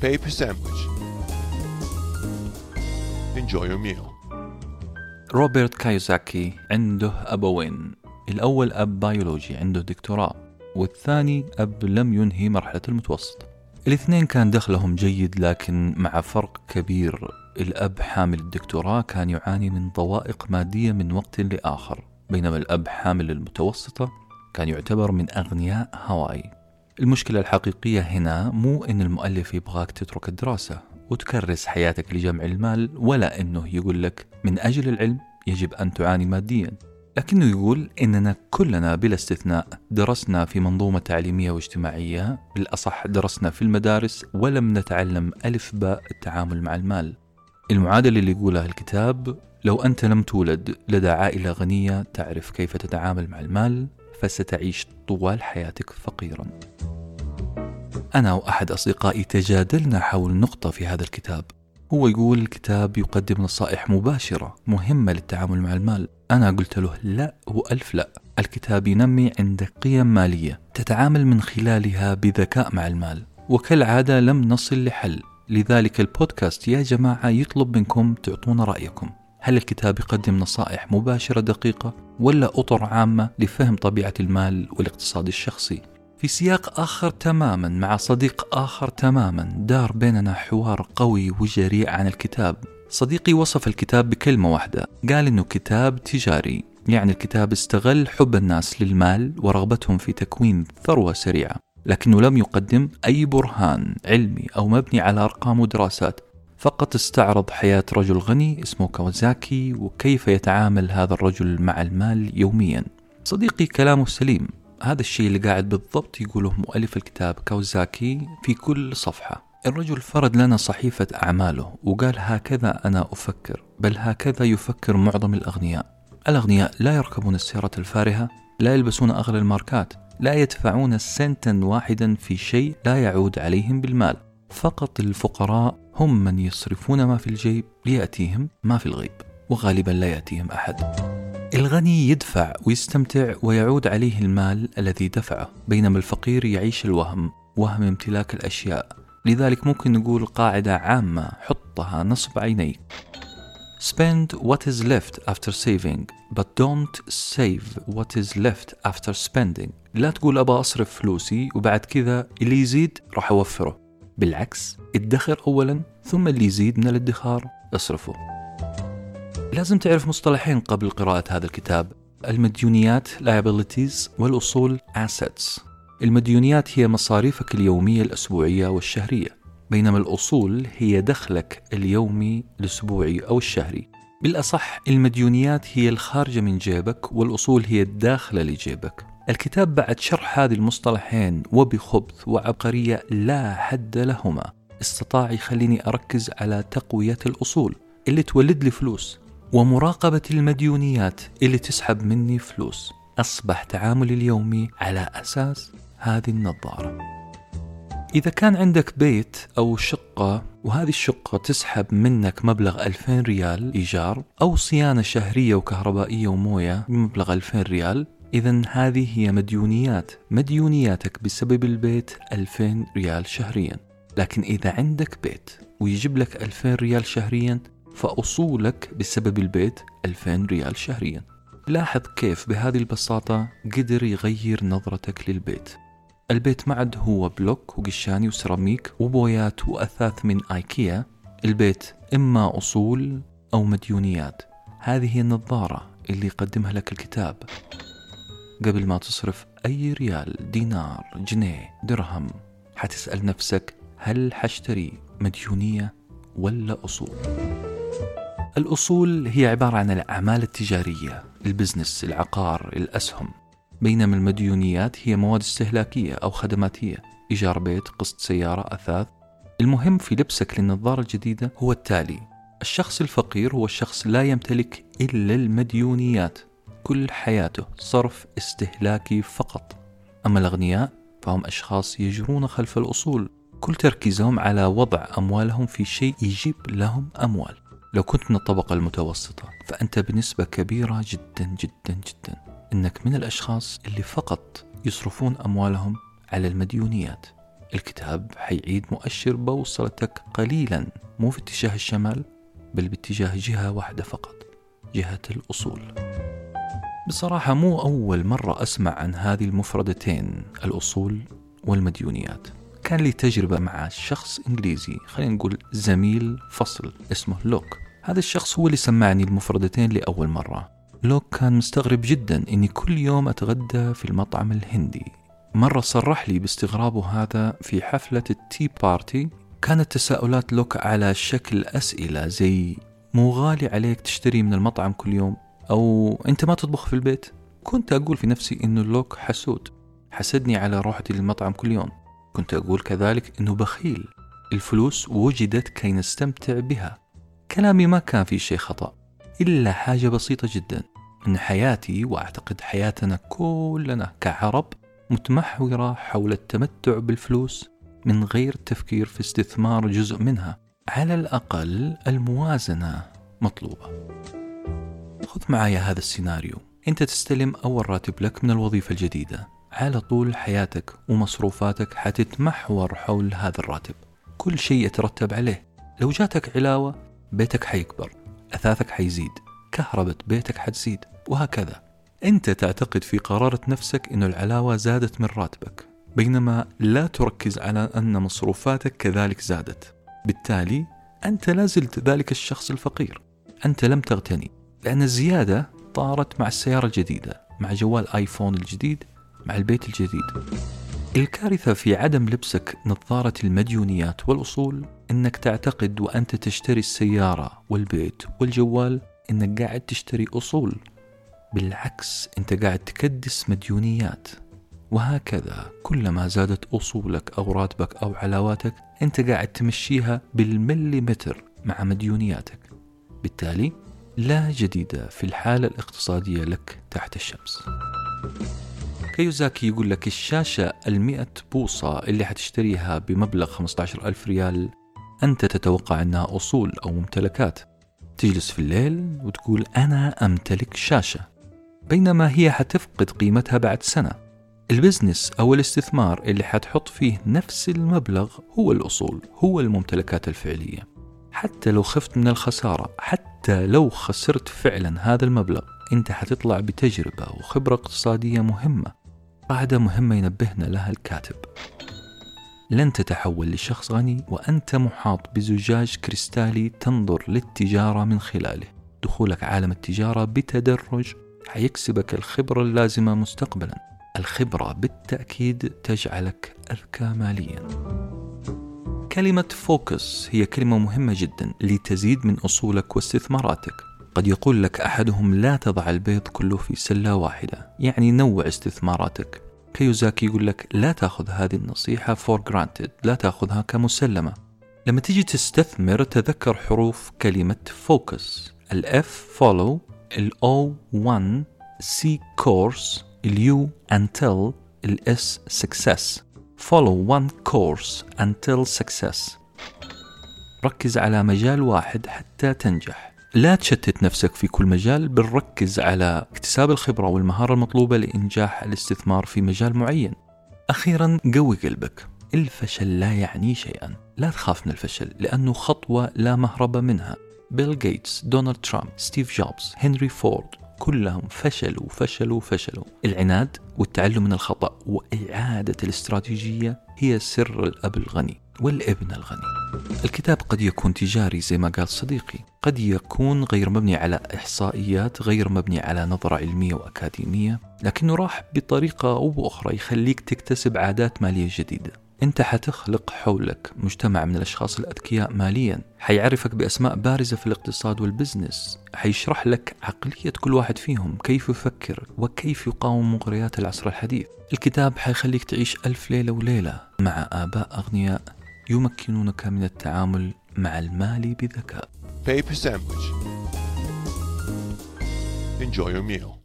paper sandwich. Enjoy your meal. روبرت كايوزاكي عنده أبوين. الأول أب بيولوجي عنده دكتوراه. والثاني أب لم ينهي مرحلة المتوسط. الاثنين كان دخلهم جيد لكن مع فرق كبير. الأب حامل الدكتوراه كان يعاني من ضوايق مادية من وقت لآخر. بينما الأب حامل المتوسطة كان يعتبر من أغنياء هاواي. المشكلة الحقيقية هنا مو إن المؤلف يبغاك تترك الدراسة وتكرس حياتك لجمع المال ولا إنه يقول لك من أجل العلم يجب أن تعاني ماديا. لكنه يقول إننا كلنا بلا استثناء درسنا في منظومة تعليمية واجتماعية بالأصح درسنا في المدارس ولم نتعلم ألف باء التعامل مع المال. المعادلة اللي يقولها الكتاب لو أنت لم تولد لدى عائلة غنية تعرف كيف تتعامل مع المال فستعيش طوال حياتك فقيرا. أنا وأحد أصدقائي تجادلنا حول نقطة في هذا الكتاب. هو يقول الكتاب يقدم نصائح مباشرة مهمة للتعامل مع المال. أنا قلت له لا وألف لا. الكتاب ينمي عندك قيم مالية تتعامل من خلالها بذكاء مع المال. وكالعادة لم نصل لحل. لذلك البودكاست يا جماعة يطلب منكم تعطونا رأيكم. هل الكتاب يقدم نصائح مباشرة دقيقة ولا أطر عامة لفهم طبيعة المال والاقتصاد الشخصي؟ في سياق آخر تماما مع صديق آخر تماما دار بيننا حوار قوي وجريء عن الكتاب. صديقي وصف الكتاب بكلمة واحدة قال إنه كتاب تجاري يعني الكتاب استغل حب الناس للمال ورغبتهم في تكوين ثروة سريعة لكنه لم يقدم أي برهان علمي أو مبني على أرقام ودراسات. فقط استعرض حياة رجل غني اسمه كوزاكي وكيف يتعامل هذا الرجل مع المال يوميا. صديقي كلامه سليم. هذا الشيء اللي قاعد بالضبط يقوله مؤلف الكتاب كوزاكي في كل صفحة. الرجل فرد لنا صحيفة أعماله وقال هكذا أنا أفكر بل هكذا يفكر معظم الأغنياء. الأغنياء لا يركبون السيارة الفارهة لا يلبسون أغلى الماركات لا يدفعون سنتا واحدا في شيء لا يعود عليهم بالمال. فقط الفقراء هم من يصرفون ما في الجيب ليأتيهم ما في الغيب وغالبا لا يأتيهم أحد. الغني يدفع ويستمتع ويعود عليه المال الذي دفعه بينما الفقير يعيش الوهم وهم امتلاك الأشياء. لذلك ممكن نقول قاعدة عامة حطها نصب عينيك. Spend what is left after saving but don't save what is left after spending. لا تقول أبغى أصرف فلوسي وبعد كذا اللي يزيد راح أوفره. بالعكس ادخر أولا ثم اللي يزيد من الادخار أصرفه. لازم تعرف مصطلحين قبل قراءة هذا الكتاب. المديونيات liabilities والأصول assets. المديونيات هي مصاريفك اليومية الأسبوعية والشهرية بينما الأصول هي دخلك اليومي الأسبوعي أو الشهري. بالأصح المديونيات هي الخارجة من جيبك والأصول هي الداخلة لجيبك. الكتاب بعد شرح هذه المصطلحين وبخبث وعبقرية لا حد لهما. استطاع يخليني أركز على تقوية الأصول اللي تولد لي فلوس. ومراقبة المديونيات اللي تسحب مني فلوس. أصبح تعاملي اليومي على أساس هذه النظارة. إذا كان عندك بيت أو شقة وهذه الشقة تسحب منك مبلغ 2000 ريال إيجار أو صيانة شهرية وكهربائية وموية بمبلغ 2000 ريال إذا هذه هي مديونيات. مديونياتك بسبب البيت 2000 ريال شهريا. لكن إذا عندك بيت ويجيب لك 2000 ريال شهريا فأصولك بسبب البيت 2000 ريال شهريا. لاحظ كيف بهذه البساطة قدر يغير نظرتك للبيت. البيت ما عاد هو بلوك وقشاني وسيراميك وبويات وأثاث من آيكيا. البيت إما أصول أو مديونيات. هذه هي النظارة اللي يقدمها لك الكتاب. قبل ما تصرف أي ريال دينار جنيه درهم حتسأل نفسك هل حشتري مديونية ولا أصول. الأصول هي عبارة عن الأعمال التجارية البزنس العقار الأسهم. بينما المديونيات هي مواد استهلاكية أو خدماتية إيجار بيت قسط سيارة أثاث. المهم في لبسك للنظارة الجديدة هو التالي. الشخص الفقير هو الشخص لا يمتلك إلا المديونيات كل حياته صرف استهلاكي فقط. أما الأغنياء فهم أشخاص يجرون خلف الأصول كل تركيزهم على وضع أموالهم في شيء يجيب لهم أموال. لو كنت من الطبقة المتوسطة فأنت بنسبة كبيرة جدا جدا جدا. إنك من الأشخاص اللي فقط يصرفون أموالهم على المديونيات. الكتاب حيعيد مؤشر بوصلتك قليلا مو في اتجاه الشمال بل باتجاه جهة واحدة فقط جهة الأصول. بصراحة مو أول مرة أسمع عن هذه المفردتين الأصول والمديونيات. كان لي تجربة مع شخص إنجليزي خلينا نقول زميل فصل اسمه لوك. هذا الشخص هو اللي سمعني المفردتين لأول مرة. لوك كان مستغرب جدا إني كل يوم أتغدى في المطعم الهندي. مرة صرح لي باستغرابه هذا في حفلة ال tea party. كانت تساؤلات لوك على شكل أسئلة زي مو غالي عليك تشتري من المطعم كل يوم؟ أو أنت ما تطبخ في البيت؟ كنت أقول في نفسي إنه لوك حسود. حسدني على روحتي للمطعم كل يوم. كنت أقول كذلك إنه بخيل. الفلوس وجدت كي نستمتع بها. كلامي ما كان فيه شيء خطأ إلا حاجة بسيطة جدا. أن حياتي وأعتقد حياتنا كلنا كعرب متمحورة حول التمتع بالفلوس من غير تفكير في استثمار جزء منها. على الأقل الموازنة مطلوبة. خذ معايا هذا السيناريو. أنت تستلم أول راتب لك من الوظيفة الجديدة. على طول حياتك ومصروفاتك حتتمحور حول هذا الراتب. كل شيء يترتب عليه. لو جاتك علاوة بيتك حيكبر أثاثك حيزيد كهربة بيتك حتزيد وهكذا. أنت تعتقد في قرارة نفسك أن العلاوة زادت من راتبك بينما لا تركز على أن مصروفاتك كذلك زادت. بالتالي أنت لا زلت ذلك الشخص الفقير. أنت لم تغتني لأن الزيادة طارت مع السيارة الجديدة مع جوال آيفون الجديد مع البيت الجديد. الكارثة في عدم لبسك نظارة المديونيات والأصول أنك تعتقد وأنت تشتري السيارة والبيت والجوال أنك قاعد تشتري أصول. بالعكس أنت قاعد تكدس مديونيات. وهكذا كلما زادت أصولك أو راتبك أو علاواتك أنت قاعد تمشيها بالمليمتر مع مديونياتك. بالتالي لا جديد في الحالة الاقتصادية لك تحت الشمس. كيوزاكي يقول لك الشاشة المئة بوصة اللي حتشتريها بمبلغ 15 ألف ريال أنت تتوقع أنها أصول أو ممتلكات. تجلس في الليل وتقول أنا أمتلك شاشة بينما هي حتفقد قيمتها بعد سنة. البزنس أو الاستثمار اللي حتحط فيه نفس المبلغ هو الأصول هو الممتلكات الفعلية. حتى لو خفت من الخسارة حتى لو خسرت فعلا هذا المبلغ أنت حتطلع بتجربة وخبرة اقتصادية مهمة. قاعدة مهمة ينبهنا لها الكاتب. لن تتحول لشخص غني وأنت محاط بزجاج كريستالي تنظر للتجارة من خلاله. دخولك عالم التجارة بتدرج حيكسبك الخبرة اللازمة مستقبلا. الخبرة بالتأكيد تجعلك أذكى ماليا. كلمة focus هي كلمة مهمة جدا لتزيد من أصولك واستثماراتك. قد يقول لك أحدهم لا تضع البيض كله في سلة واحدة. يعني نوع استثماراتك. كيوزاكي يقول لك لا تأخذ هذه النصيحة for granted. لا تأخذها كمسلمة. لما تيجي تستثمر تذكر حروف كلمة focus. ال F follow ال O one C course ال U until ال S success. Follow one course until success. ركز على مجال واحد حتى تنجح. لا تشتت نفسك في كل مجال بل ركز على اكتساب الخبرة والمهارة المطلوبة لإنجاح الاستثمار في مجال معين. أخيرا قوي قلبك. الفشل لا يعني شيئا. لا تخاف من الفشل لأنه خطوة لا مهرب منها. بيل جيتس دونالد ترامب ستيف جوبز هنري فورد كلهم فشلوا فشلوا فشلوا. العناد والتعلم من الخطأ وإعادة الاستراتيجية هي سر الأب الغني. والابن الغني. الكتاب قد يكون تجاري زي ما قال صديقي. قد يكون غير مبني على إحصائيات غير مبني على نظرة علمية وأكاديمية لكنه راح بطريقة أو بأخرى يخليك تكتسب عادات مالية جديدة. أنت حتخلق حولك مجتمع من الأشخاص الأذكياء ماليا. حيعرفك بأسماء بارزة في الاقتصاد والبزنس. حيشرح لك عقلية كل واحد فيهم كيف يفكر وكيف يقاوم مغريات العصر الحديث. الكتاب حيخليك تعيش ألف ليلة وليلة مع آباء أغنياء يمكنونك من التعامل مع المال بذكاء Paper sandwich. Enjoy your meal.